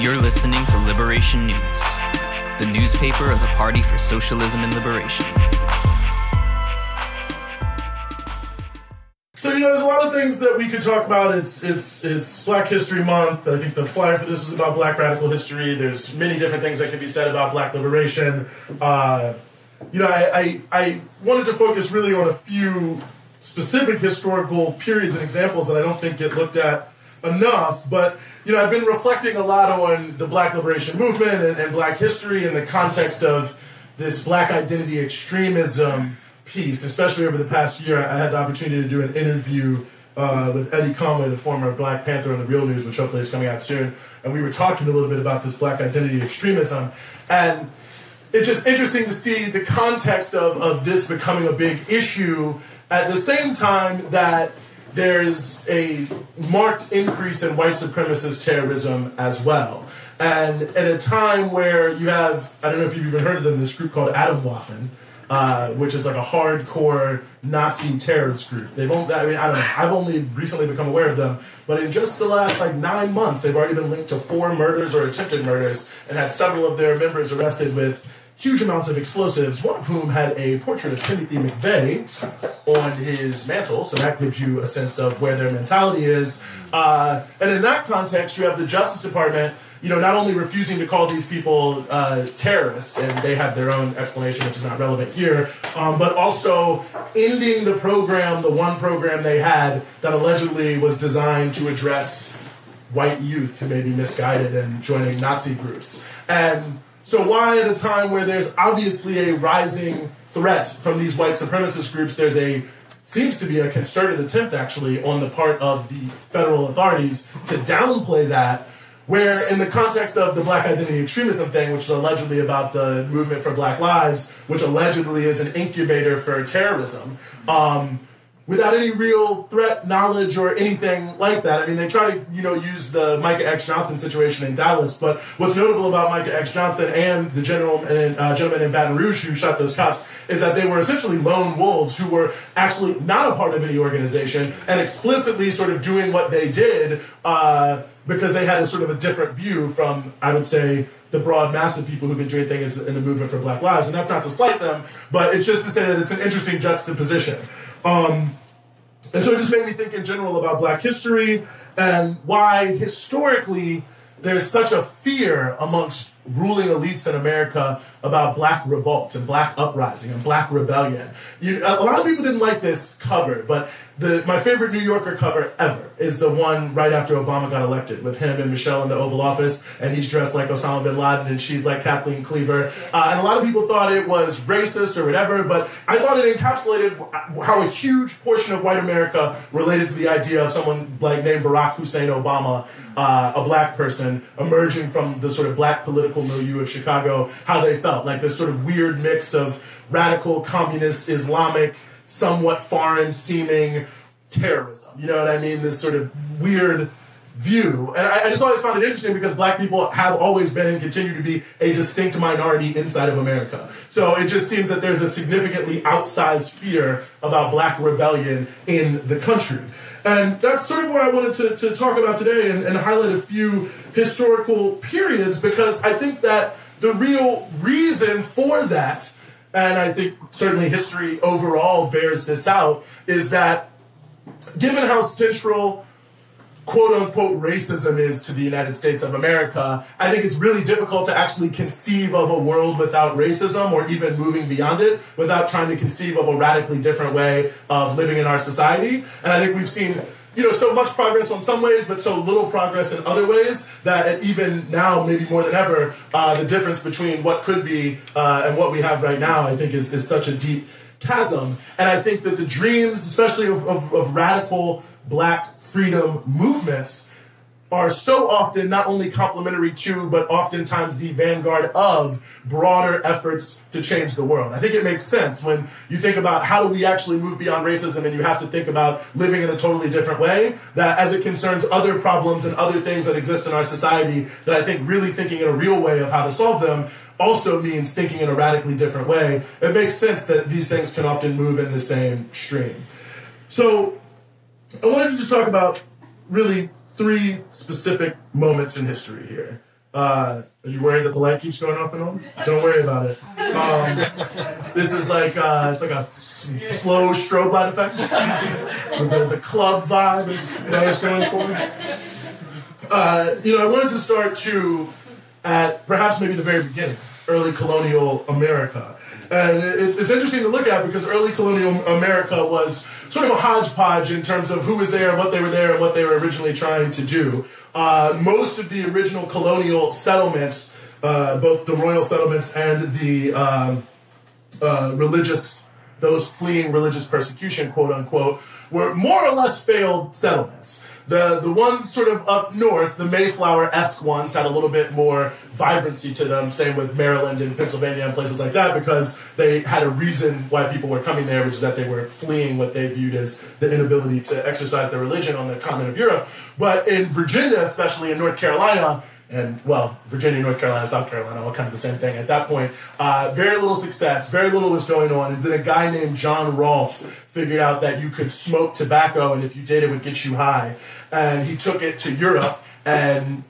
You're listening to Liberation News, the newspaper of the Party for Socialism and Liberation. So you know, there's a lot of things that we could talk about. It's it's it's Black History Month. I think the flyer for this was about Black radical history. There's many different things that can be said about Black liberation. Uh, you know, I, I I wanted to focus really on a few specific historical periods and examples that I don't think get looked at enough. But you know, I've been reflecting a lot on the Black liberation movement and, and Black history in the context of this Black identity extremism piece, especially over the past year. I had the opportunity to do an interview uh, with Eddie Conway, the former Black Panther on the Real News, which hopefully is coming out soon. And we were talking a little bit about this Black identity extremism. And it's just interesting to see the context of, of this becoming a big issue at the same time that there's a marked increase in white supremacist terrorism as well. And at a time where you have, I don't know if you've even heard of them, this group called Atomwaffen, uh, which is like a hardcore Nazi terrorist group. They've only, I mean, I don't know, I've only recently become aware of them, but in just the last like nine months, they've already been linked to four murders or attempted murders and had several of their members arrested with huge amounts of explosives, one of whom had a portrait of Timothy McVeigh on his mantle, so that gives you a sense of where their mentality is. Uh, and in that context, you have the Justice Department, you know, not only refusing to call these people uh, terrorists, and they have their own explanation, which is not relevant here, um, but also ending the program, the one program they had that allegedly was designed to address white youth who may be misguided and joining Nazi groups. And so why at a time where there's obviously a rising threat from these white supremacist groups, there's a seems to be a concerted attempt actually on the part of the federal authorities to downplay that where in the context of the black identity extremism thing which is allegedly about the movement for black lives which allegedly is an incubator for terrorism um, without any real threat knowledge or anything like that. I mean, they try to, you know, use the Micah X Johnson situation in Dallas, but what's notable about Micah X Johnson and the general and uh, gentleman in Baton Rouge who shot those cops is that they were essentially lone wolves who were actually not a part of any organization and explicitly sort of doing what they did uh, because they had a sort of a different view from, I would say, the broad mass of people who've been doing things in the movement for Black Lives. And that's not to slight them, but it's just to say that it's an interesting juxtaposition. Um, and so it just made me think in general about black history and why historically there's such a fear amongst ruling elites in America about black revolt and black uprising and black rebellion. You, a lot of people didn't like this cover, but the, my favorite New Yorker cover ever is the one right after Obama got elected with him and Michelle in the Oval Office, and he's dressed like Osama bin Laden and she's like Kathleen Cleaver. Uh, and a lot of people thought it was racist or whatever, but I thought it encapsulated how a huge portion of white America related to the idea of someone like named Barack Hussein Obama, uh, a black person emerging from the sort of black political milieu of Chicago, how they felt like this sort of weird mix of radical communist Islamic somewhat foreign seeming terrorism. You know what I mean? This sort of weird view. And I, I, just always found it interesting because black people have always been and continue to be a distinct minority inside of America. So it just seems that there's a significantly outsized fear about black rebellion in the country. And that's sort of what I wanted to, to talk about today and, and highlight a few historical periods because I think that the real reason for that and I think certainly history overall bears this out, is that given how central quote unquote racism is to the United States of America, I think it's really difficult to actually conceive of a world without racism or even moving beyond it without trying to conceive of a radically different way of living in our society. And I think we've seen you know, so much progress in some ways, but so little progress in other ways that even now, maybe more than ever, uh, the difference between what could be uh, and what we have right now, I think, is, is such a deep chasm. And I think that the dreams, especially of, of, of radical black freedom movements, are so often not only complementary to, but oftentimes the vanguard of broader efforts to change the world. I think it makes sense when you think about how do we actually move beyond racism and you have to think about living in a totally different way, that as it concerns other problems and other things that exist in our society, that I think really thinking in a real way of how to solve them also means thinking in a radically different way. It makes sense that these things can often move in the same stream. So I wanted to just talk about really three specific moments in history here. Uh, are you worried that the light keeps going off and on? Don't worry about it. Um, this is like uh, it's like a slow strobe light effect. the, the, club vibe is what I was going for. Uh, you know, I wanted to start to at perhaps maybe the very beginning, early colonial America. And it's, it's interesting to look at because early colonial America was sort of a hodgepodge in terms of who was there, what they were there, and what they were originally trying to do. Uh, most of the original colonial settlements, uh, both the royal settlements and the um, uh, religious, those fleeing religious persecution, quote unquote, were more or less failed settlements. The, the ones sort of up north, the Mayflower-esque ones, had a little bit more vibrancy to them, same with Maryland and Pennsylvania and places like that, because they had a reason why people were coming there, which is that they were fleeing what they viewed as the inability to exercise their religion on the continent of Europe. But in Virginia, especially in North Carolina, and well, Virginia, North Carolina, South Carolina, all kind of the same thing at that point. Uh, very little success, very little was going on. And then a guy named John Rolfe figured out that you could smoke tobacco, and if you did, it would get you high. And he took it to Europe, and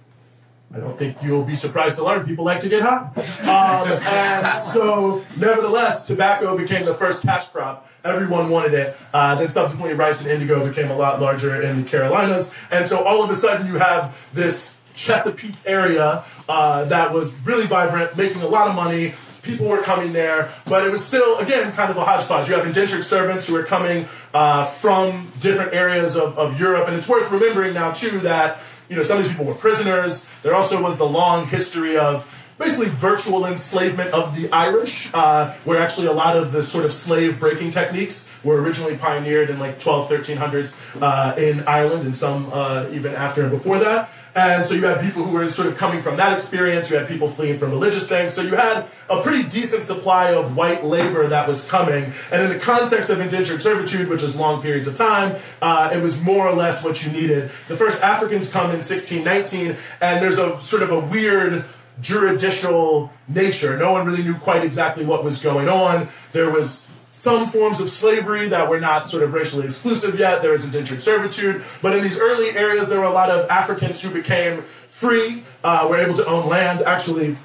I don't think you'll be surprised to learn people like to get high. Um, and so, nevertheless, tobacco became the first cash crop. Everyone wanted it. Uh, then subsequently, rice and indigo became a lot larger in the Carolinas. And so, all of a sudden, you have this Chesapeake area uh, that was really vibrant, making a lot of money. People were coming there, but it was still, again, kind of a hodgepodge. You have indentured servants who are coming uh, from different areas of, of Europe, and it's worth remembering now, too, that you know some of these people were prisoners. There also was the long history of basically virtual enslavement of the Irish, uh, where actually a lot of the sort of slave breaking techniques were originally pioneered in like 12, 1300s uh, in Ireland, and some uh, even after and before that. And so you had people who were sort of coming from that experience. You had people fleeing from religious things. So you had a pretty decent supply of white labor that was coming. And in the context of indentured servitude, which is long periods of time, uh, it was more or less what you needed. The first Africans come in 1619, and there's a sort of a weird juridical nature. No one really knew quite exactly what was going on. There was some forms of slavery that were not sort of racially exclusive yet. There was indentured servitude. But in these early areas, there were a lot of Africans who became free, uh, were able to own land. Actually,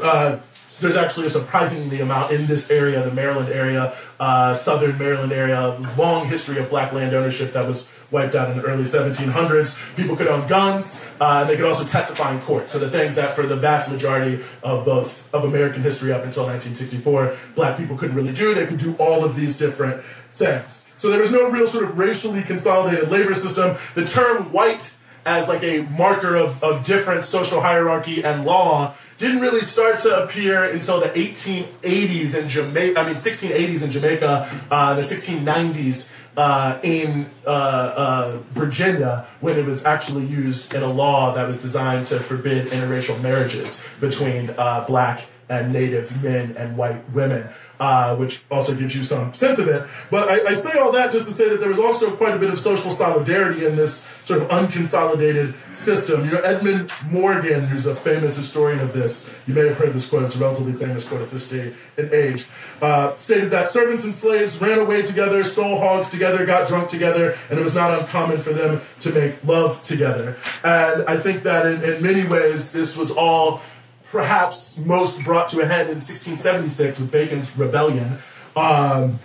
uh, there's actually a surprisingly amount in this area, the Maryland area, uh, southern Maryland area, long history of black land ownership that was wiped out in the early 1700s. People could own guns, uh, and they could also testify in court. So the things that for the vast majority of both of American history up until 1964, black people couldn't really do. They could do all of these different things. So there was no real sort of racially consolidated labor system. The term white as like a marker of, of different social hierarchy and law didn't really start to appear until the 1880s in Jamaica. I mean, 1680s in Jamaica, uh, the 1690s uh, in uh, uh, Virginia when it was actually used in a law that was designed to forbid interracial marriages between uh, black and native men and white women uh, which also gives you some sense of it. But I, I, say all that just to say that there was also quite a bit of social solidarity in this sort of unconsolidated system. You know, Edmund Morgan, who's a famous historian of this, you may have heard this quote, it's a relatively famous quote at this day and age, uh, stated that servants and slaves ran away together, stole hogs together, got drunk together, and it was not uncommon for them to make love together. And I think that in, in many ways, this was all perhaps most brought to a head in 1676 with Bacon's Rebellion. Um,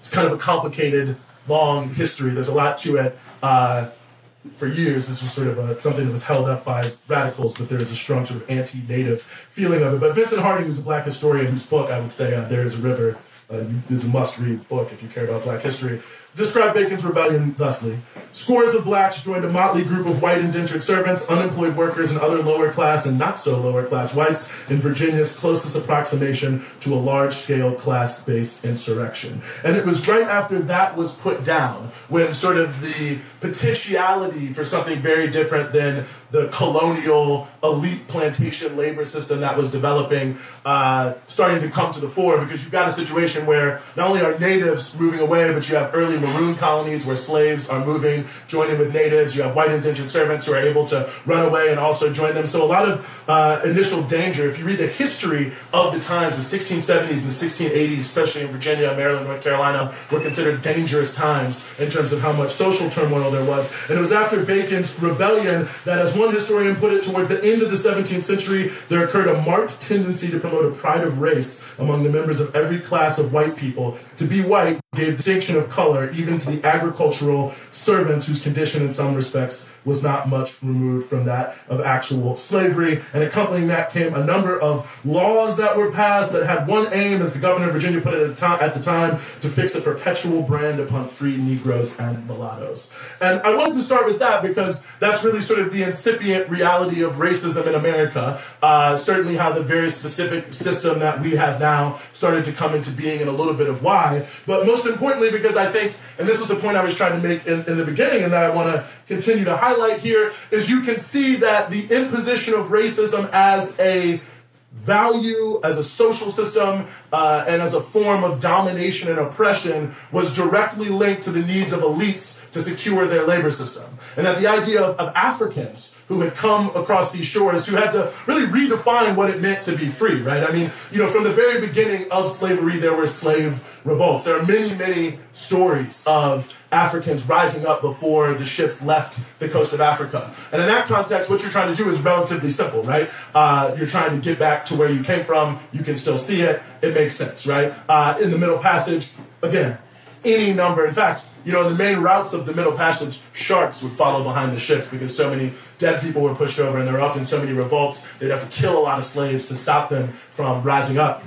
it's kind of a complicated, long history. There's a lot to it. Uh, for years, this was sort of a, something that was held up by radicals, but there is a strong sort of anti-native feeling of it. But Vincent Harding, who's a black historian, whose book I would say uh, "There Is a River" uh, is a must-read book if you care about black history, described Bacon's rebellion thusly. Scores of blacks joined a motley group of white indentured servants, unemployed workers, and other lower class and not so lower class whites in Virginia's closest approximation to a large scale class based insurrection. And it was right after that was put down when sort of the potentiality for something very different than the colonial elite plantation labor system that was developing uh, starting to come to the fore because you've got a situation where not only are natives moving away, but you have early early maroon colonies where slaves are moving, joining with natives. You have white indentured servants who are able to run away and also join them. So a lot of uh, initial danger. If you read the history of the times, the 1670s and the 1680s, especially in Virginia, Maryland, North Carolina, were considered dangerous times in terms of how much social turmoil there was. And it was after Bacon's rebellion that, as one historian put it, toward the end of the 17th century, there occurred a marked tendency to promote a pride of race among the members of every class of white people. To be white gave distinction of color even to the agricultural servants whose condition in some respects was not much removed from that of actual slavery. And accompanying that came a number of laws that were passed that had one aim, as the governor of Virginia put it at the time, to fix a perpetual brand upon free Negroes and mulattoes. And I wanted to start with that because that's really sort of the incipient reality of racism in America. Uh, certainly how the very specific system that we have now started to come into being and a little bit of why. But most importantly, because I think, and this was the point I was trying to make in, in the beginning and that I want to continue to highlight here is you can see that the imposition of racism as a value, as a social system, uh, and as a form of domination and oppression was directly linked to the needs of elites to secure their labor system. And that the idea of, of Africans who had come across these shores who had to really redefine what it meant to be free, right? I mean, you know, from the very beginning of slavery, there were slave revolts. There are many, many stories of Africans rising up before the ships left the coast of Africa. And in that context, what you're trying to do is relatively simple, right? Uh, you're trying to get back to where you came from. You can still see it. It makes sense, right? Uh, in the Middle Passage, again, any number. In fact, you know, the main routes of the Middle Passage, sharks would follow behind the ships because so many dead people were pushed over, and there were often so many revolts. They'd have to kill a lot of slaves to stop them from rising up.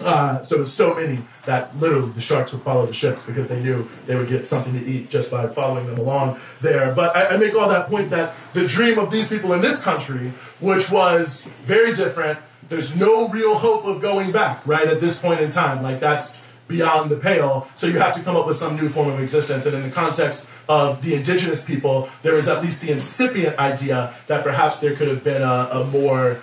Uh, so there's so many that literally the sharks would follow the ships because they knew they would get something to eat just by following them along there. But I, I make all that point that the dream of these people in this country, which was very different, there's no real hope of going back, right, at this point in time. Like that's beyond the pale. So you have to come up with some new form of existence. And in the context of the indigenous people, there is at least the incipient idea that perhaps there could have been a, a more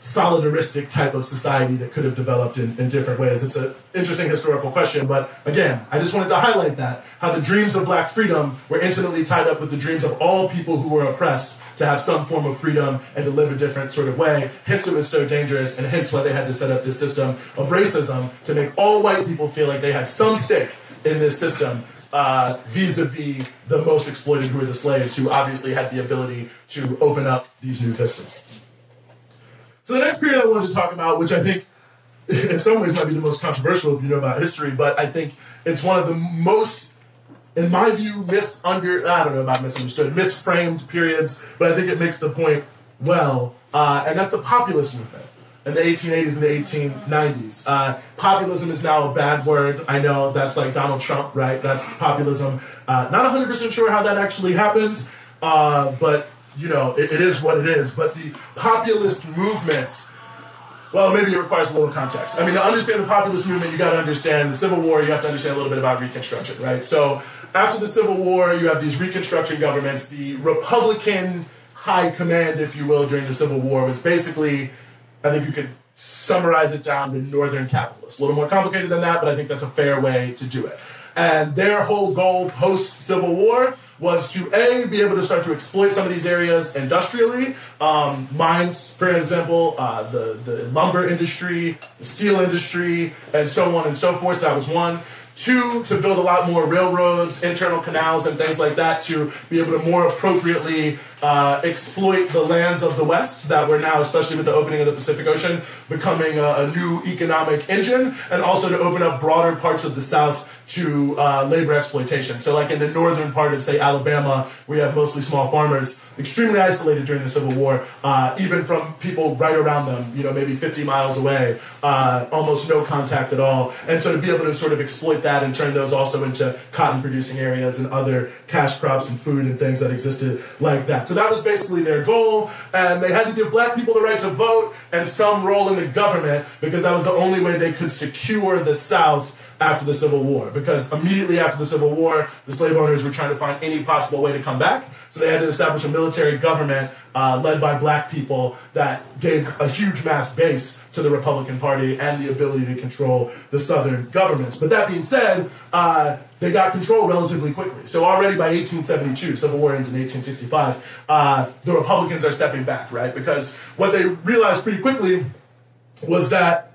solidaristic type of society that could have developed in, in different ways. It's an interesting historical question, but again, I just wanted to highlight that how the dreams of black freedom were intimately tied up with the dreams of all people who were oppressed to have some form of freedom and to live a different sort of way. Hence, it was so dangerous, and hence why they had to set up this system of racism to make all white people feel like they had some stake in this system uh, vis-a-vis the most exploited, who were the slaves, who obviously had the ability to open up these new vistas. So the next period I wanted to talk about, which I think in some ways might be the most controversial if you know about history, but I think it's one of the most, in my view, misunder I don't know about misunderstood, misframed periods, but I think it makes the point well, uh, and that's the populist movement in the 1880s and the 1890s. Uh, populism is now a bad word. I know that's like Donald Trump, right? That's populism. Uh, not 100% sure how that actually happens, uh, but you know, it, it is what it is. But the populist movement, well, maybe it requires a little context. I mean, to understand the populist movement, you got to understand the Civil War. You have to understand a little bit about Reconstruction, right? So after the Civil War, you have these Reconstruction governments. The Republican high command, if you will, during the Civil War was basically, I think you could summarize it down to Northern capitalists. A little more complicated than that, but I think that's a fair way to do it. And their whole goal post Civil War was to a be able to start to exploit some of these areas industrially, um, mines, for example, uh, the the lumber industry, the steel industry, and so on and so forth. That was one. Two, to build a lot more railroads, internal canals, and things like that to be able to more appropriately uh, exploit the lands of the West that were now, especially with the opening of the Pacific Ocean, becoming a, a new economic engine, and also to open up broader parts of the South to uh, labor exploitation. So, like in the northern part of, say, Alabama, we have mostly small farmers, extremely isolated during the Civil War, uh, even from people right around them, you know, maybe 50 miles away, uh, almost no contact at all. And so to be able to sort of exploit that and turn those also into cotton producing areas and other cash crops and food and things that existed like that. So that was basically their goal. And they had to give black people the right to vote and some role in the government because that was the only way they could secure the South after the Civil War because immediately after the Civil War, the slave owners were trying to find any possible way to come back. So they had to establish a military government uh, led by black people that gave a huge mass base to the Republican Party and the ability to control the Southern governments. But that being said, uh, they got control relatively quickly. So already by 1872, Civil War ends in 1865, uh, the Republicans are stepping back, right? Because what they realized pretty quickly was that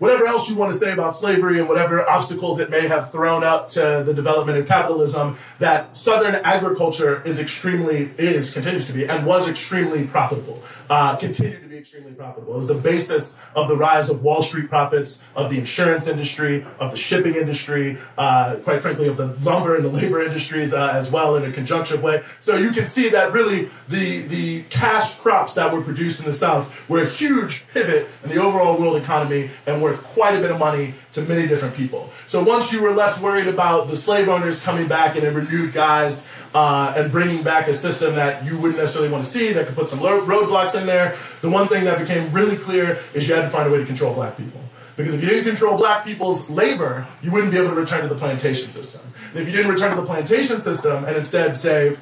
whatever else you want to say about slavery and whatever obstacles it may have thrown up to the development of capitalism, that Southern agriculture is extremely, is, continues to be, and was extremely profitable, uh, continued extremely profitable. It was the basis of the rise of Wall Street profits, of the insurance industry, of the shipping industry, uh, quite frankly, of the lumber and the labor industries uh, as well in a conjunctive way. So you can see that really the, the cash crops that were produced in the South were a huge pivot in the overall world economy and worth quite a bit of money to many different people. So once you were less worried about the slave owners coming back in renewed guise uh, and bringing back a system that you wouldn't necessarily want to see that could put some roadblocks in there, the one thing that became really clear is you had to find a way to control black people. Because if you didn't control black people's labor, you wouldn't be able to return to the plantation system. And if you didn't return to the plantation system and instead say,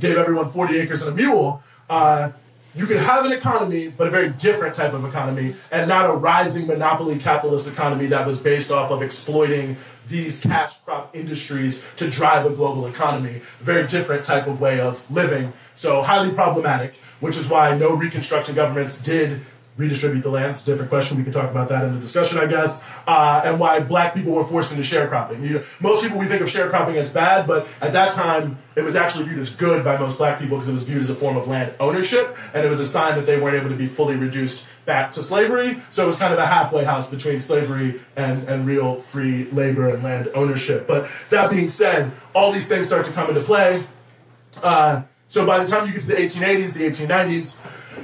gave everyone 40 acres and a mule, uh, you can have an economy, but a very different type of economy, and not a rising monopoly capitalist economy that was based off of exploiting these cash crop industries to drive a global economy. Very different type of way of living. So highly problematic, which is why no Reconstruction governments did redistribute the land. It's a different question. We can talk about that in the discussion, I guess. Uh, and why black people were forced into sharecropping. You know, most people we think of sharecropping as bad, but at that time it was actually viewed as good by most black people because it was viewed as a form of land ownership, and it was a sign that they weren't able to be fully reduced back to slavery. So it was kind of a halfway house between slavery and, and real free labor and land ownership. But that being said, all these things start to come into play. Uh, so by the time you get to the 1880s, the 1890s,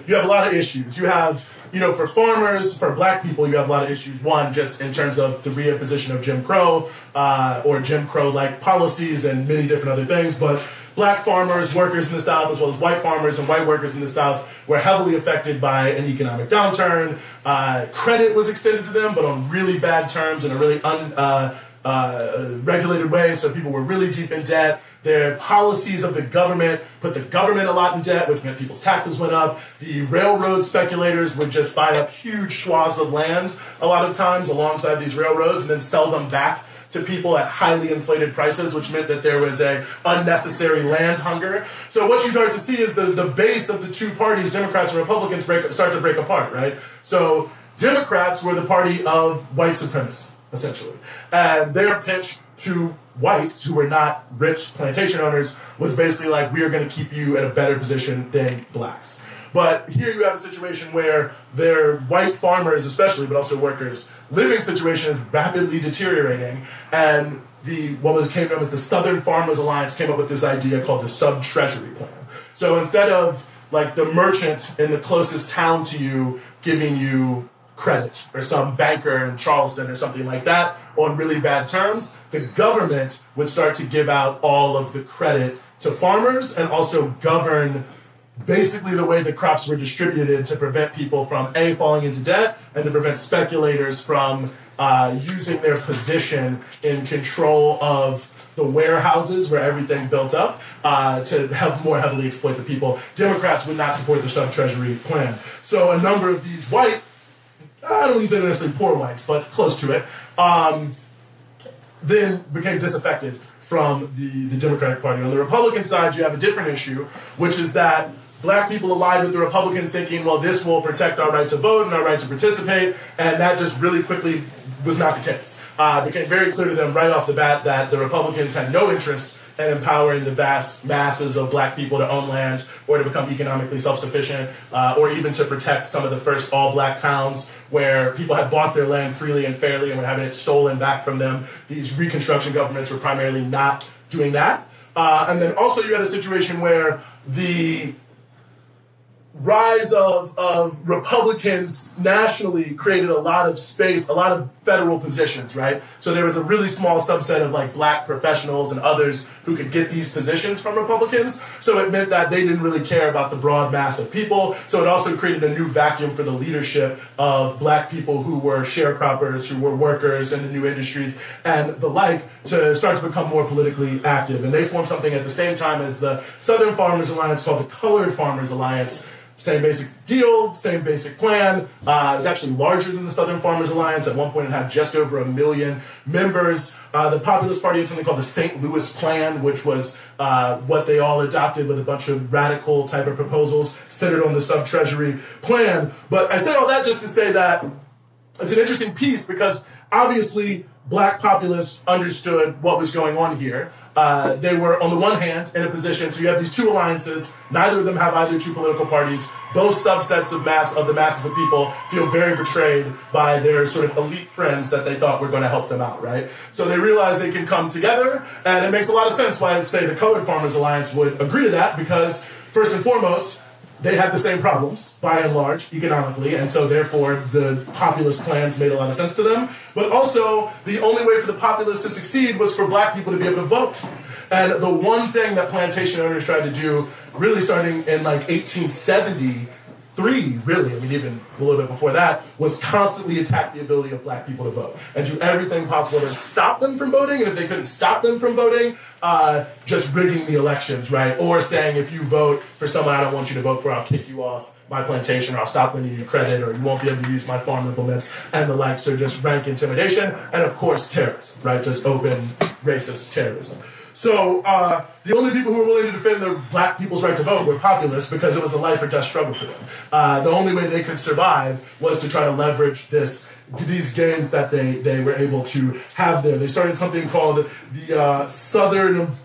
you have a lot of issues. You have you know, for farmers, for black people, you have a lot of issues. One, just in terms of the reimposition of Jim Crow uh, or Jim Crow like policies and many different other things. But black farmers, workers in the South, as well as white farmers and white workers in the South, were heavily affected by an economic downturn. Uh, credit was extended to them, but on really bad terms and a really unregulated uh, uh, regulated way. So people were really deep in debt. The policies of the government put the government a lot in debt, which meant people's taxes went up. The railroad speculators would just buy up huge swaths of lands a lot of times alongside these railroads and then sell them back to people at highly inflated prices, which meant that there was a unnecessary land hunger. So what you start to see is the, the base of the two parties, Democrats and Republicans, break, start to break apart, right? So Democrats were the party of white supremacists, essentially. And their pitch to whites who were not rich plantation owners was basically like, we are going to keep you in a better position than blacks. But here you have a situation where their white farmers, especially, but also workers, living situation is rapidly deteriorating, and the what was came known as the Southern Farmers Alliance came up with this idea called the sub treasury plan. So instead of like the merchant in the closest town to you giving you credit or some banker in Charleston or something like that on really bad terms, the government would start to give out all of the credit to farmers and also govern basically the way the crops were distributed to prevent people from A, falling into debt and to prevent speculators from uh, using their position in control of the warehouses where everything built up uh, to help more heavily exploit the people. Democrats would not support the sub treasury plan. So a number of these white I don't say necessarily poor whites, but close to it, um, then became disaffected from the, the Democratic Party. On the Republican side, you have a different issue, which is that black people allied with the Republicans thinking, well, this will protect our right to vote and our right to participate, and that just really quickly was not the case. Uh, it became very clear to them right off the bat that the Republicans had no interest and empowering the vast masses of black people to own land or to become economically self-sufficient uh, or even to protect some of the first all-black towns where people had bought their land freely and fairly and were having it stolen back from them. These reconstruction governments were primarily not doing that. Uh, and then also you had a situation where the rise of, of Republicans nationally created a lot of space, a lot of federal positions, right? So there was a really small subset of like black professionals and others who could get these positions from Republicans. So it meant that they didn't really care about the broad mass of people. So it also created a new vacuum for the leadership of black people who were sharecroppers, who were workers in the new industries and the like to start to become more politically active. And they formed something at the same time as the Southern Farmers Alliance called the Colored Farmers Alliance same basic deal, same basic plan. Uh, it's actually larger than the Southern Farmers Alliance. At one point, it had just over a million members. Uh, the Populist Party had something called the St. Louis Plan, which was uh, what they all adopted with a bunch of radical type of proposals centered on the sub treasury plan. But I said all that just to say that it's an interesting piece because obviously black populists understood what was going on here. Uh, they were, on the one hand, in a position, so you have these two alliances, neither of them have either two political parties. Both subsets of mass of the masses of people feel very betrayed by their sort of elite friends that they thought were going to help them out, right? So they realize they can come together, and it makes a lot of sense why, say, the Colored Farmers Alliance would agree to that, because first and foremost, they had the same problems by and large economically, and so therefore the populist plans made a lot of sense to them. But also, the only way for the populists to succeed was for black people to be able to vote. And the one thing that plantation owners tried to do, really starting in like 1870, three, really, I mean, even a little bit before that, was constantly attack the ability of black people to vote and do everything possible to stop them from voting. And if they couldn't stop them from voting, uh, just rigging the elections, right? Or saying, if you vote for someone I don't want you to vote for, I'll kick you off my plantation or I'll stop lending you credit or you won't be able to use my farm implements and the likes So just rank intimidation and, of course, terrorism, right? Just open racist terrorism. So uh, the only people who were willing to defend the black people's right to vote were populists because it was a life or death struggle for them. Uh, the only way they could survive was to try to leverage this these gains that they, they were able to have there. They started something called the uh, Southern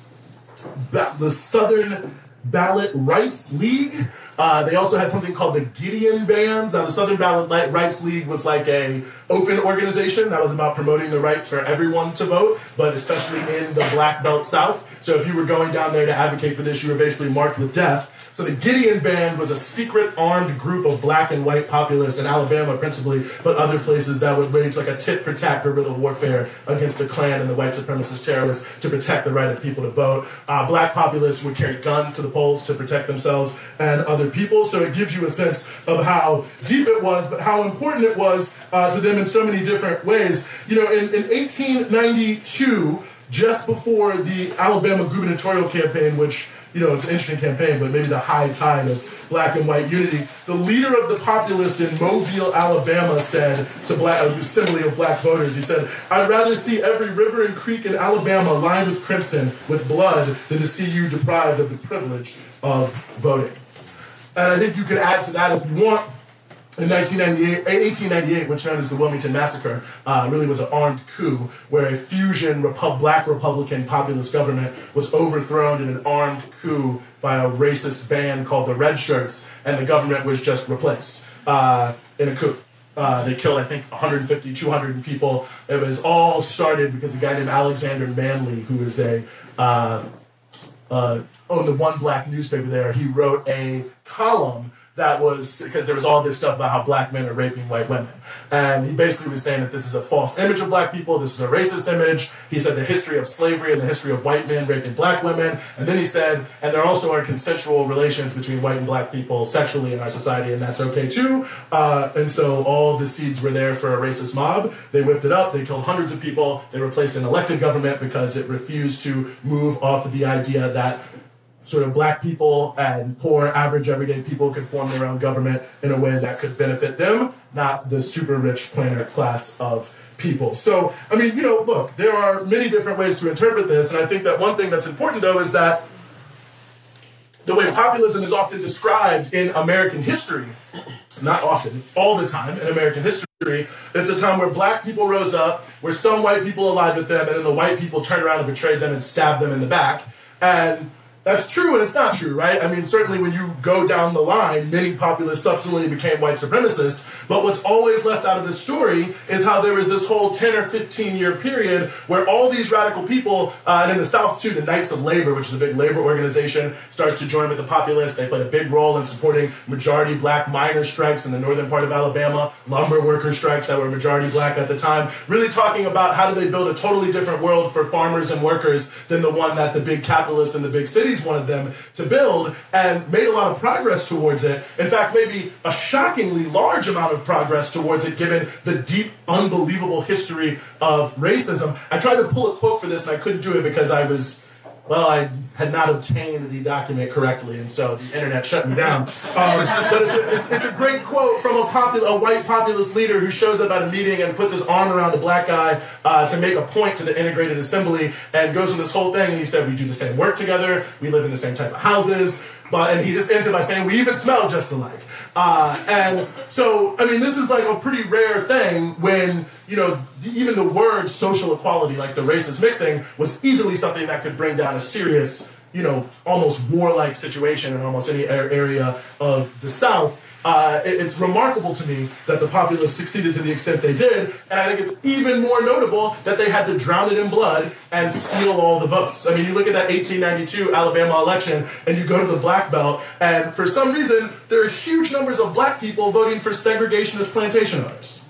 the Southern Ballot Rights League. Uh, they also had something called the Gideon Bands. Now, the Southern Ballot Rights League was like a open organization that was about promoting the right for everyone to vote, but especially in the Black Belt South. So if you were going down there to advocate for this, you were basically marked with death. So the Gideon Band was a secret armed group of black and white populists in Alabama principally, but other places that would wage like a tit for tat guerrilla warfare against the Klan and the white supremacist terrorists to protect the right of people to vote. Uh, black populists would carry guns to the polls to protect themselves and other people. So it gives you a sense of how deep it was, but how important it was uh, to them in so many different ways. You know, in, in 1892, just before the Alabama gubernatorial campaign, which you know, it's an interesting campaign, but maybe the high tide of black and white unity. The leader of the populist in Mobile, Alabama said to black, uh, a assembly of black voters, he said, I'd rather see every river and creek in Alabama lined with crimson, with blood, than to see you deprived of the privilege of voting. And I think you can add to that if you want in 1898, which known as the Wilmington Massacre, uh, really was an armed coup where a fusion black Republican populist government was overthrown in an armed coup by a racist band called the Red Shirts, and the government was just replaced uh, in a coup. Uh, they killed, I think, 150, 200 people. It was all started because a guy named Alexander Manly, who is a uh, uh, owned the one black newspaper there, he wrote a column that was because there was all this stuff about how black men are raping white women. And he basically was saying that this is a false image of black people, this is a racist image. He said the history of slavery and the history of white men raping black women. And then he said, and there also are consensual relations between white and black people sexually in our society, and that's okay too. Uh, and so all the seeds were there for a racist mob. They whipped it up, they killed hundreds of people, they replaced an elected government because it refused to move off of the idea that sort of black people and poor, average, everyday people could form their own government in a way that could benefit them, not the super rich planner class of people. So, I mean, you know, look, there are many different ways to interpret this, and I think that one thing that's important, though, is that the way populism is often described in American history, not often, all the time in American history, it's a time where black people rose up, where some white people allied with them, and then the white people turned around and betrayed them and stabbed them in the back. And that's true and it's not true, right? I mean, certainly when you go down the line, many populists subsequently became white supremacists. But what's always left out of this story is how there was this whole 10 or 15 year period where all these radical people, uh, and in the South too, the Knights of Labor, which is a big labor organization, starts to join with the populists. They played a big role in supporting majority black miner strikes in the northern part of Alabama, lumber worker strikes that were majority black at the time. Really talking about how do they build a totally different world for farmers and workers than the one that the big capitalists in the big cities wanted them to build, and made a lot of progress towards it. In fact, maybe a shockingly large amount of progress towards it given the deep, unbelievable history of racism. I tried to pull a quote for this and I couldn't do it because I was well, I had not obtained the document correctly, and so the internet shut me down. Um, but it's a, it's, it's a, great quote from a, popul- a white populist leader who shows up at a meeting and puts his arm around a black guy uh, to make a point to the integrated assembly and goes through this whole thing. And he said, We do the same work together, we live in the same type of houses. But, and he just it by saying, We even smell just alike. Uh, and so, I mean, this is like a pretty rare thing when, you know, even the word social equality, like the racist mixing, was easily something that could bring down a serious, you know, almost warlike situation in almost any area of the South. Uh, it, it's remarkable to me that the populists succeeded to the extent they did, and I think it's even more notable that they had to drown it in blood and steal all the votes. I mean, you look at that 1892 Alabama election, and you go to the Black Belt, and for some reason, there are huge numbers of black people voting for segregationist plantation owners.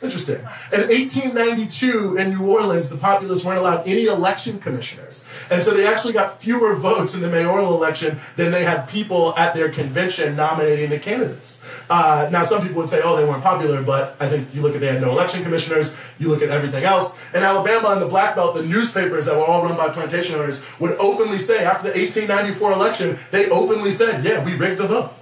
Interesting. In 1892 in New Orleans, the populists weren't allowed any election commissioners. And so they actually got fewer votes in the mayoral election than they had people at their convention nominating the candidates. Uh, now, some people would say, oh, they weren't popular, but I think you look at they had no election commissioners, you look at everything else. In Alabama and the Black Belt, the newspapers that were all run by plantation owners would openly say, after the 1894 election, they openly said, yeah, we rigged the vote.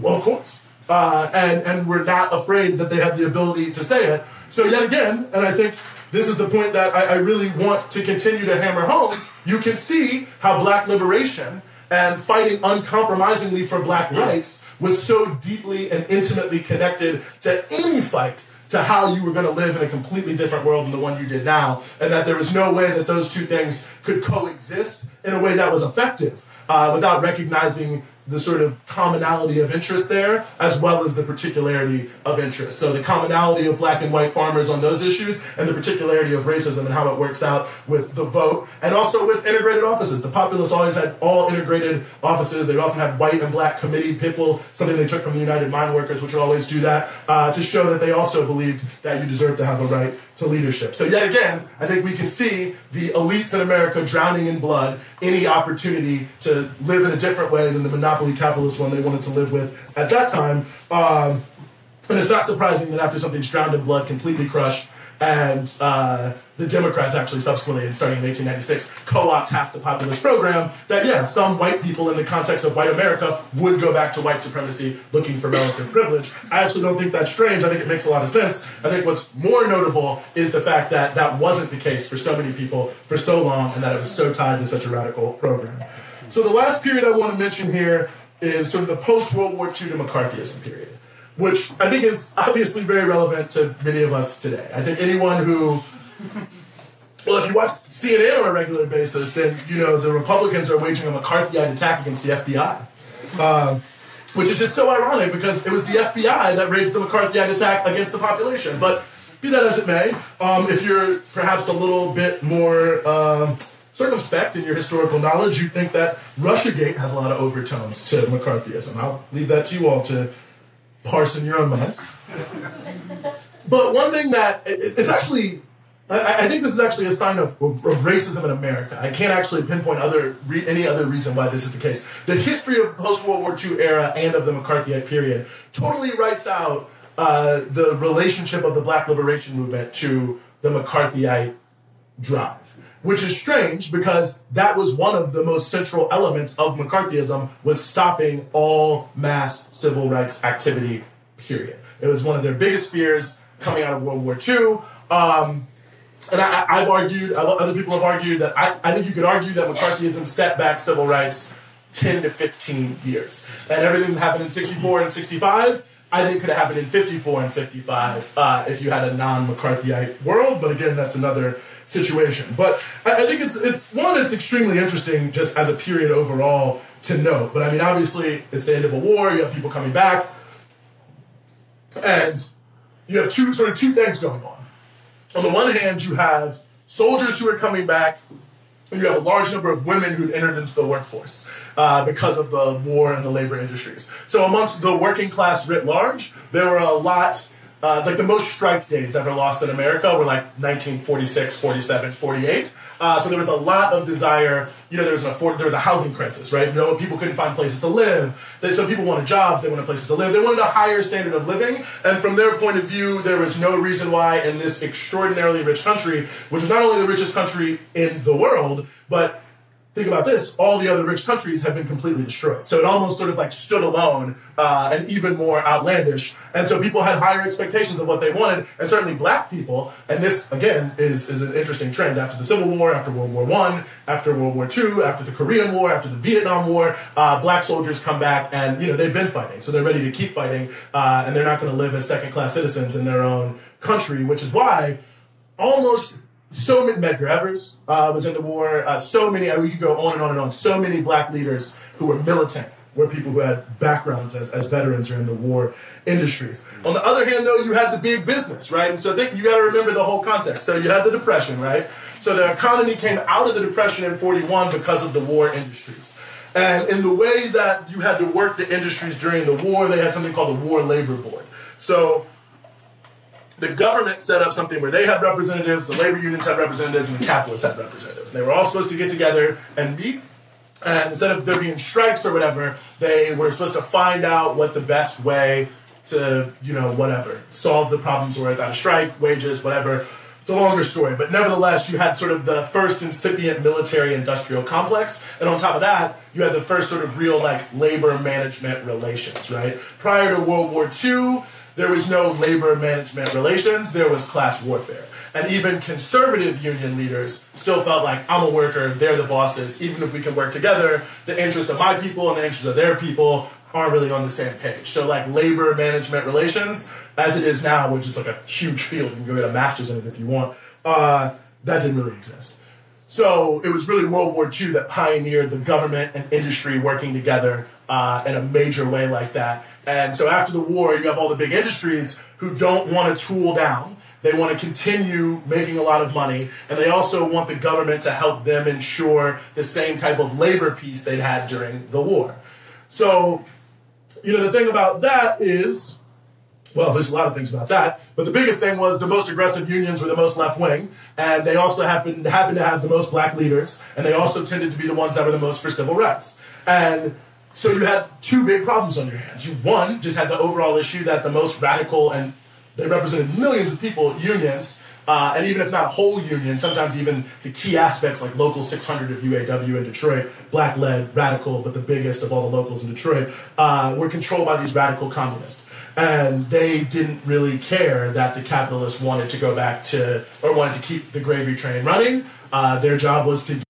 Well, of course uh, and, and we're not afraid that they have the ability to say it. So, yet again, and I think this is the point that I, I really want to continue to hammer home, you can see how black liberation and fighting uncompromisingly for black rights was so deeply and intimately connected to any fight to how you were going to live in a completely different world than the one you did now, and that there was no way that those two things could coexist in a way that was effective uh, without recognizing the sort of commonality of interest there, as well as the particularity of interest. So the commonality of black and white farmers on those issues, and the particularity of racism and how it works out with the vote, and also with integrated offices. The populists always had all integrated offices. They often had white and black committee people, something they took from the United Mine Workers, which would always do that, uh, to show that they also believed that you deserve to have a right to leadership. So yet again, I think we can see the elites in America drowning in blood any opportunity to live in a different way than the monopoly capitalist one they wanted to live with at that time. Um, and it's not surprising that after something's drowned in blood, completely crushed, and uh, the Democrats actually subsequently, starting in 1896, co-opt half the populist program. That yeah, some white people in the context of white America would go back to white supremacy, looking for relative privilege. I actually don't think that's strange. I think it makes a lot of sense. I think what's more notable is the fact that that wasn't the case for so many people for so long, and that it was so tied to such a radical program. So the last period I want to mention here is sort of the post-World War II to McCarthyism period which I think is obviously very relevant to many of us today. I think anyone who, well, if you watch CNN on a regular basis, then you know the Republicans are waging a McCarthyite attack against the FBI. Um, which is just so ironic because it was the FBI that raised the McCarthyite attack against the population. But be that as it may, um, if you're perhaps a little bit more um, circumspect in your historical knowledge, you think that Russiagate has a lot of overtones to McCarthyism. I'll leave that to you all to parse in your own minds. but one thing that it, it's actually, I, I, think this is actually a sign of, of, of, racism in America. I can't actually pinpoint other re, any other reason why this is the case. The history of post World War II era and of the McCarthyite period totally writes out uh, the relationship of the Black Liberation Movement to the McCarthyite drive which is strange because that was one of the most central elements of McCarthyism was stopping all mass civil rights activity, period. It was one of their biggest fears coming out of World War II. Um, and I, have argued, other people have argued that I, I think you could argue that McCarthyism set back civil rights 10 to 15 years. And everything that happened in 64 and 65 I think it could have happened in 54 and 55 uh, if you had a non-McCarthyite world. But again, that's another situation. But I, I, think it's it's one that's extremely interesting just as a period overall to note. But I mean, obviously, it's the end of a war. You have people coming back, and you have two sort of two things going on. On the one hand, you have soldiers who are coming back you have a large number of women who'd entered into the workforce uh, because of the war and the labor industries. So amongst the working class writ large, there were a lot uh, like the most strike days ever lost in America were like 1946, 47, 48. Uh, so there was a lot of desire. You know, there was, an afford- there was a housing crisis, right? You know, people couldn't find places to live. They, so people wanted jobs. They wanted places to live. They wanted a higher standard of living. And from their point of view, there was no reason why in this extraordinarily rich country, which was not only the richest country in the world, but think about this, all the other rich countries have been completely destroyed. So it almost sort of like stood alone uh, and even more outlandish. And so people had higher expectations of what they wanted, and certainly black people, and this again is, is an interesting trend after the Civil War, after World War One, after World War Two, after the Korean War, after the Vietnam War, uh, black soldiers come back and you know they've been fighting, so they're ready to keep fighting, uh, and they're not going to live as second class citizens in their own country, which is why almost so many Medgar Evers uh, was in the war. Uh, so many, I mean, you go on and on and on. So many black leaders who were militant were people who had backgrounds as, as veterans or in the war industries. On the other hand, though, you had the big business, right? And so think you got to remember the whole context. So you had the Depression, right? So the economy came out of the Depression in 41 because of the war industries. And in the way that you had to work the industries during the war, they had something called the War Labor Board. So the government set up something where they had representatives, the labor unions had representatives, and the capitalists had representatives. They were all supposed to get together and meet. And instead of there being strikes or whatever, they were supposed to find out what the best way to, you know, whatever, solve the problems were without a strike, wages, whatever. It's a longer story, but nevertheless, you had sort of the first incipient military industrial complex. And on top of that, you had the first sort of real like labor management relations, right? Prior to World War II, there was no labor management relations, there was class warfare. And even conservative union leaders still felt like, I'm a worker, they're the bosses. Even if we can work together, the interests of my people and the interests of their people aren't really on the same page. So, like, labor management relations, as it is now, which is like a huge field, you can go get a master's in it if you want, uh, that didn't really exist. So, it was really World War II that pioneered the government and industry working together uh, in a major way like that. And so after the war, you have all the big industries who don't want to tool down. They want to continue making a lot of money, and they also want the government to help them ensure the same type of labor peace they'd had during the war. So, you know, the thing about that is, well, there's a lot of things about that, but the biggest thing was the most aggressive unions were the most left wing, and they also happened, happened to have the most black leaders, and they also tended to be the ones that were the most for civil rights. And so you had two big problems on your hands. You one just had the overall issue that the most radical and they represented millions of people unions, uh, and even if not whole union, sometimes even the key aspects like local 600 of UAW in Detroit, black led, radical, but the biggest of all the locals in Detroit, uh, were controlled by these radical communists. And they didn't really care that the capitalists wanted to go back to, or wanted to keep the gravy train running. Uh, their job was to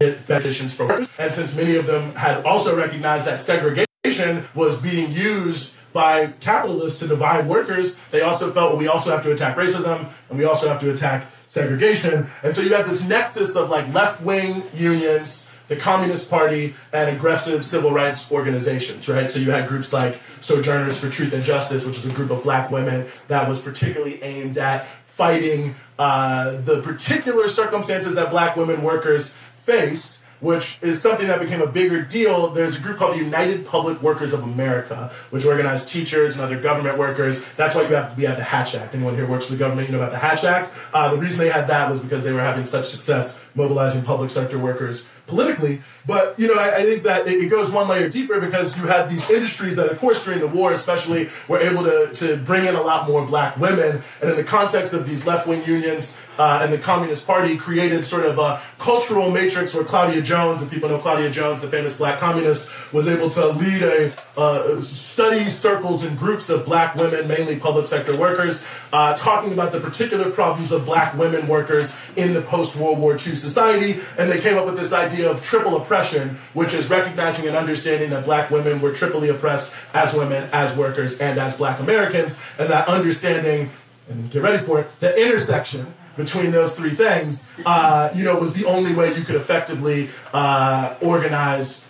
conditions for workers. And since many of them had also recognized that segregation was being used by capitalists to divide workers, they also felt, well, we also have to attack racism and we also have to attack segregation. And so you had this nexus of like left wing unions, the Communist Party, and aggressive civil rights organizations, right? So you had groups like Sojourners for Truth and Justice, which is a group of black women that was particularly aimed at fighting uh, the particular circumstances that black women workers faced, which is something that became a bigger deal. There's a group called the United Public Workers of America, which organized teachers and other government workers. That's why you have to be at the Hatch Act. Anyone here works for the government, you know about the Hatch Act. Uh, the reason they had that was because they were having such success mobilizing public sector workers politically. But, you know, I, I think that it, goes one layer deeper because you had these industries that, of course, during the war especially, were able to, to bring in a lot more black women. And in the context of these left-wing unions, uh, and the Communist Party created sort of a cultural matrix where Claudia Jones, if people know Claudia Jones, the famous black communist, was able to lead a uh, study circles and groups of black women, mainly public sector workers, uh, talking about the particular problems of black women workers in the post World War II society. And they came up with this idea of triple oppression, which is recognizing and understanding that black women were triply oppressed as women, as workers, and as black Americans, and that understanding, and get ready for it, the intersection between those three things, uh, you know, was the only way you could effectively uh, organize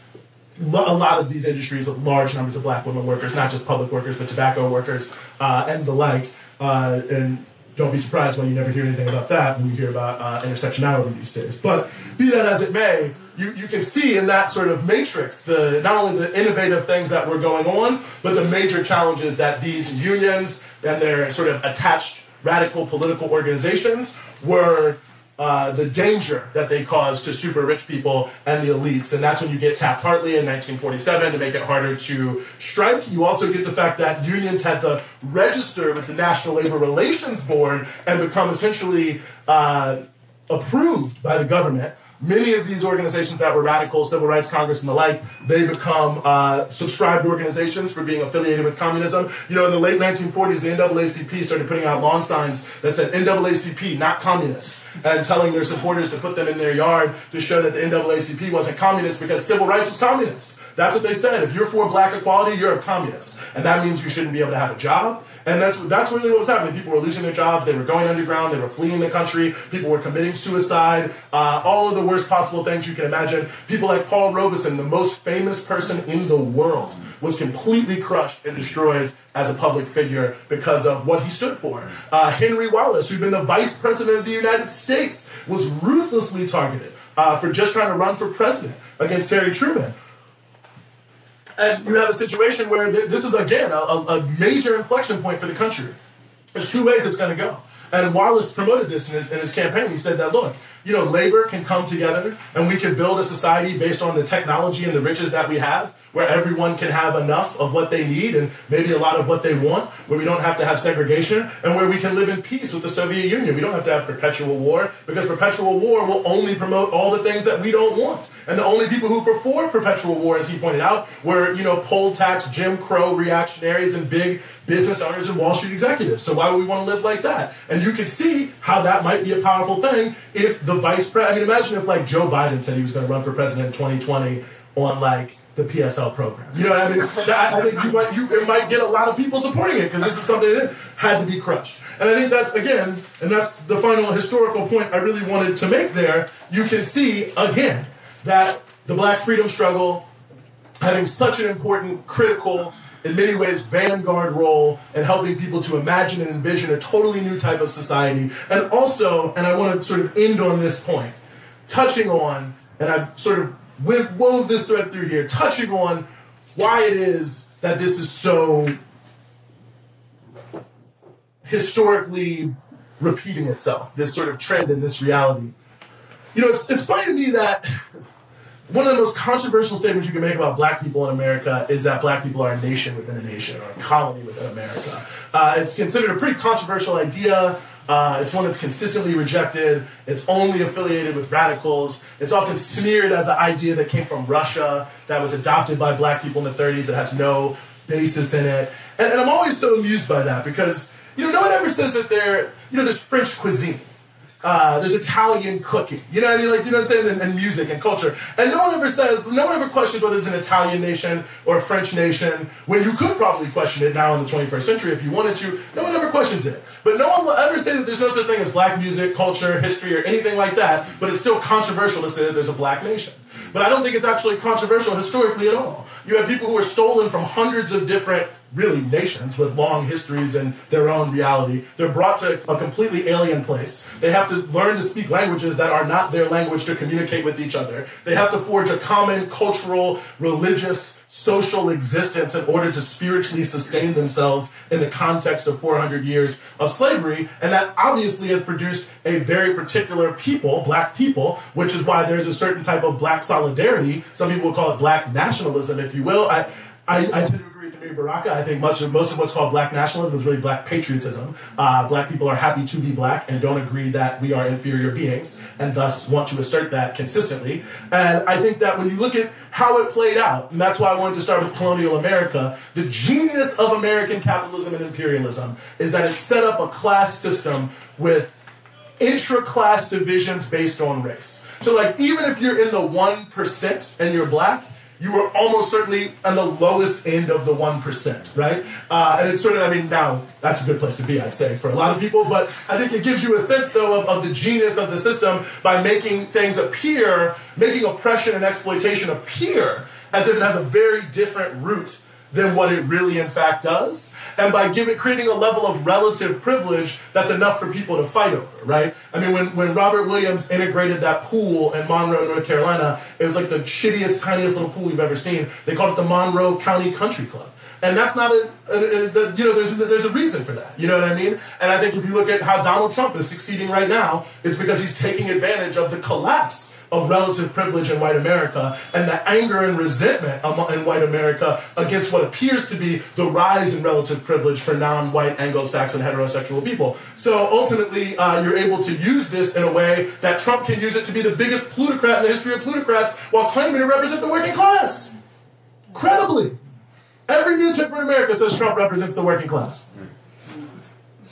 a lot of these industries with large numbers of black women workers, not just public workers, but tobacco workers uh, and the like. Uh, and don't be surprised when you never hear anything about that when you hear about uh, intersectionality these days. But be that as it may, you, you can see in that sort of matrix the not only the innovative things that were going on, but the major challenges that these unions and their sort of attached radical political organizations were uh, the danger that they cause to super rich people and the elites. And that's when you get Taft Hartley in 1947 to make it harder to strike. You also get the fact that unions had to register with the National Labor Relations Board and become essentially uh, approved by the government many of these organizations that were radical, civil rights Congress and the like, they become uh, subscribed organizations for being affiliated with communism. You know, in the late 1940s, the NAACP started putting out lawn signs that said NAACP, not communist, and telling their supporters to put them in their yard to show that the NAACP wasn't communist because civil rights was communist. That's what they said. If you're for black equality, you're a communist. And that means you shouldn't be able to have a job. And that's, that's really what was happening. People were losing their jobs. They were going underground. They were fleeing the country. People were committing suicide. Uh, all of the worst possible things you can imagine. People like Paul Robeson, the most famous person in the world, was completely crushed and destroyed as a public figure because of what he stood for. Uh, Henry Wallace, who'd been the vice president of the United States, was ruthlessly targeted uh, for just trying to run for president against Harry Truman. And you have a situation where this is, again, a, a major inflection point for the country. There's two ways it's going to go. And Wallace promoted this in his, in his campaign. He said that, look, you know, labor can come together and we can build a society based on the technology and the riches that we have where everyone can have enough of what they need and maybe a lot of what they want, where we don't have to have segregation, and where we can live in peace with the Soviet Union. We don't have to have perpetual war because perpetual war will only promote all the things that we don't want. And the only people who prefer perpetual war, as he pointed out, were, you know, poll tax, Jim Crow reactionaries and big business owners and Wall Street executives. So why would we want to live like that? And you can see how that might be a powerful thing if the vice president, I mean, imagine if like Joe Biden said he was going to run for president in 2020 on like the PSL program. You know what I mean? That, I think you might, you, it might get a lot of people supporting it because this is something that had to be crushed. And I think that's, again, and that's the final historical point I really wanted to make there. You can see, again, that the black freedom struggle having such an important, critical, in many ways, vanguard role in helping people to imagine and envision a totally new type of society. And also, and I want to sort of end on this point, touching on, and I've sort of we've wove this thread through here, touching on why it is that this is so historically repeating itself, this sort of trend and this reality. You know, it's, it's funny to me that one of the most controversial statements you can make about black people in America is that black people are a nation within a nation or a colony within America. Uh, it's considered a pretty controversial idea. Uh, it's one that's consistently rejected. It's only affiliated with radicals. It's often smeared as an idea that came from Russia, that was adopted by black people in the 30s, that has no basis in it. And, and I'm always so amused by that because, you know, no one ever says that they're, you know, there's French cuisine. Uh, there's Italian cooking. You know what I mean? Like, you know what I'm saying? And, and, music and culture. And no one ever says, no one ever questions whether it's an Italian nation or a French nation, when you could probably question it now in the 21st century if you wanted to. No one ever questions it. But no one will ever say that there's no such thing as black music, culture, history, or anything like that, but it's still controversial to say that there's a black nation. But I don't think it's actually controversial historically at all. You have people who are stolen from hundreds of different really nations with long histories and their own reality. They're brought to a completely alien place. They have to learn to speak languages that are not their language to communicate with each other. They have to forge a common cultural, religious, social existence in order to spiritually sustain themselves in the context of 400 years of slavery. And that obviously has produced a very particular people, black people, which is why there's a certain type of black solidarity. Some people call it black nationalism, if you will. I, I, I Baraka. I think much of, most of what's called black nationalism is really black patriotism. Uh, black people are happy to be black and don't agree that we are inferior beings and thus want to assert that consistently. And I think that when you look at how it played out, and that's why I wanted to start with colonial America, the genius of American capitalism and imperialism is that it set up a class system with intra-class divisions based on race. So like even if you're in the 1% and you're black, you were almost certainly on the lowest end of the 1%, right? Uh, and it's sort of, I mean, now that's a good place to be, I'd say, for a lot of people, but I think it gives you a sense, though, of, of the genius of the system by making things appear, making oppression and exploitation appear as if it has a very different root than what it really in fact does and by giving creating a level of relative privilege that's enough for people to fight over, right? I mean, when, when Robert Williams integrated that pool in Monroe, North Carolina, it was like the shittiest, tiniest little pool you've ever seen. They called it the Monroe County Country Club. And that's not a, a, a, you know, there's, there's a reason for that. You know what I mean? And I think if you look at how Donald Trump is succeeding right now, it's because he's taking advantage of the collapse of relative privilege in white America and the anger and resentment in white America against what appears to be the rise in relative privilege for non-white Anglo-Saxon heterosexual people. So ultimately, uh, you're able to use this in a way that Trump can use it to be the biggest plutocrat in the history of plutocrats while claiming to represent the working class. Credibly. Every newspaper in America says Trump represents the working class.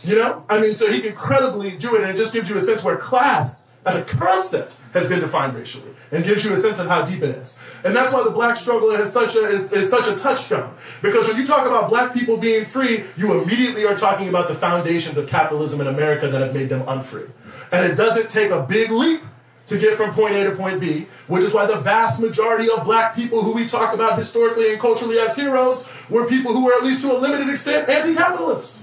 You know? I mean, so he can credibly do it, and it just gives you a sense where class as a concept has been defined racially and gives you a sense of how deep it is. And that's why the black struggle is such a, is, is such a touchstone. Because when you talk about black people being free, you immediately are talking about the foundations of capitalism in America that have made them unfree. And it doesn't take a big leap to get from point A to point B, which is why the vast majority of black people who we talk about historically and culturally as heroes were people who were at least to a limited extent anti-capitalist.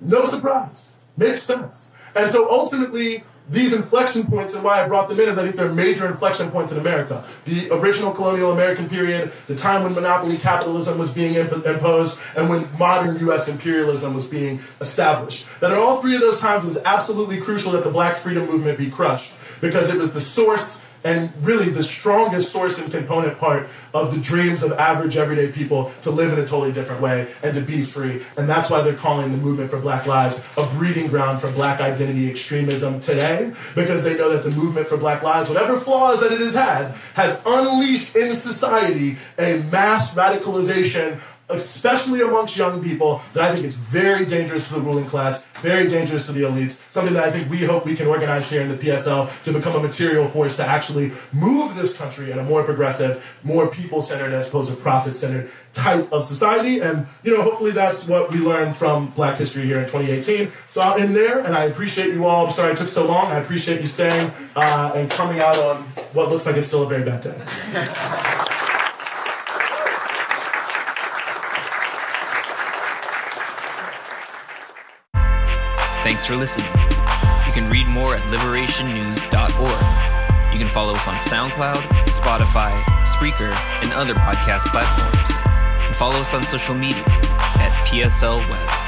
No surprise. Makes sense. And so ultimately, these inflection points and why I brought them in is I think they're major inflection points in America. The original colonial American period, the time when monopoly capitalism was being imp- imposed, and when modern US imperialism was being established. That at all three of those times it was absolutely crucial that the black freedom movement be crushed because it was the source and really the strongest source and component part of the dreams of average everyday people to live in a totally different way and to be free. And that's why they're calling the movement for Black Lives a breeding ground for black identity extremism today, because they know that the movement for Black Lives, whatever flaws that it has had, has unleashed in society a mass radicalization especially amongst young people, that I think is very dangerous to the ruling class, very dangerous to the elites, something that I think we hope we can organize here in the PSL to become a material force to actually move this country in a more progressive, more people-centered as opposed to profit-centered type of society. And, you know, hopefully that's what we learned from Black History here in 2018. So I'll end there, and I appreciate you all. I'm sorry it took so long. I appreciate you staying uh, and coming out on what looks like it's still a very bad day. Thanks for listening. You can read more at liberationnews.org. You can follow us on SoundCloud, Spotify, Spreaker, and other podcast platforms. And follow us on social media at PSL Web.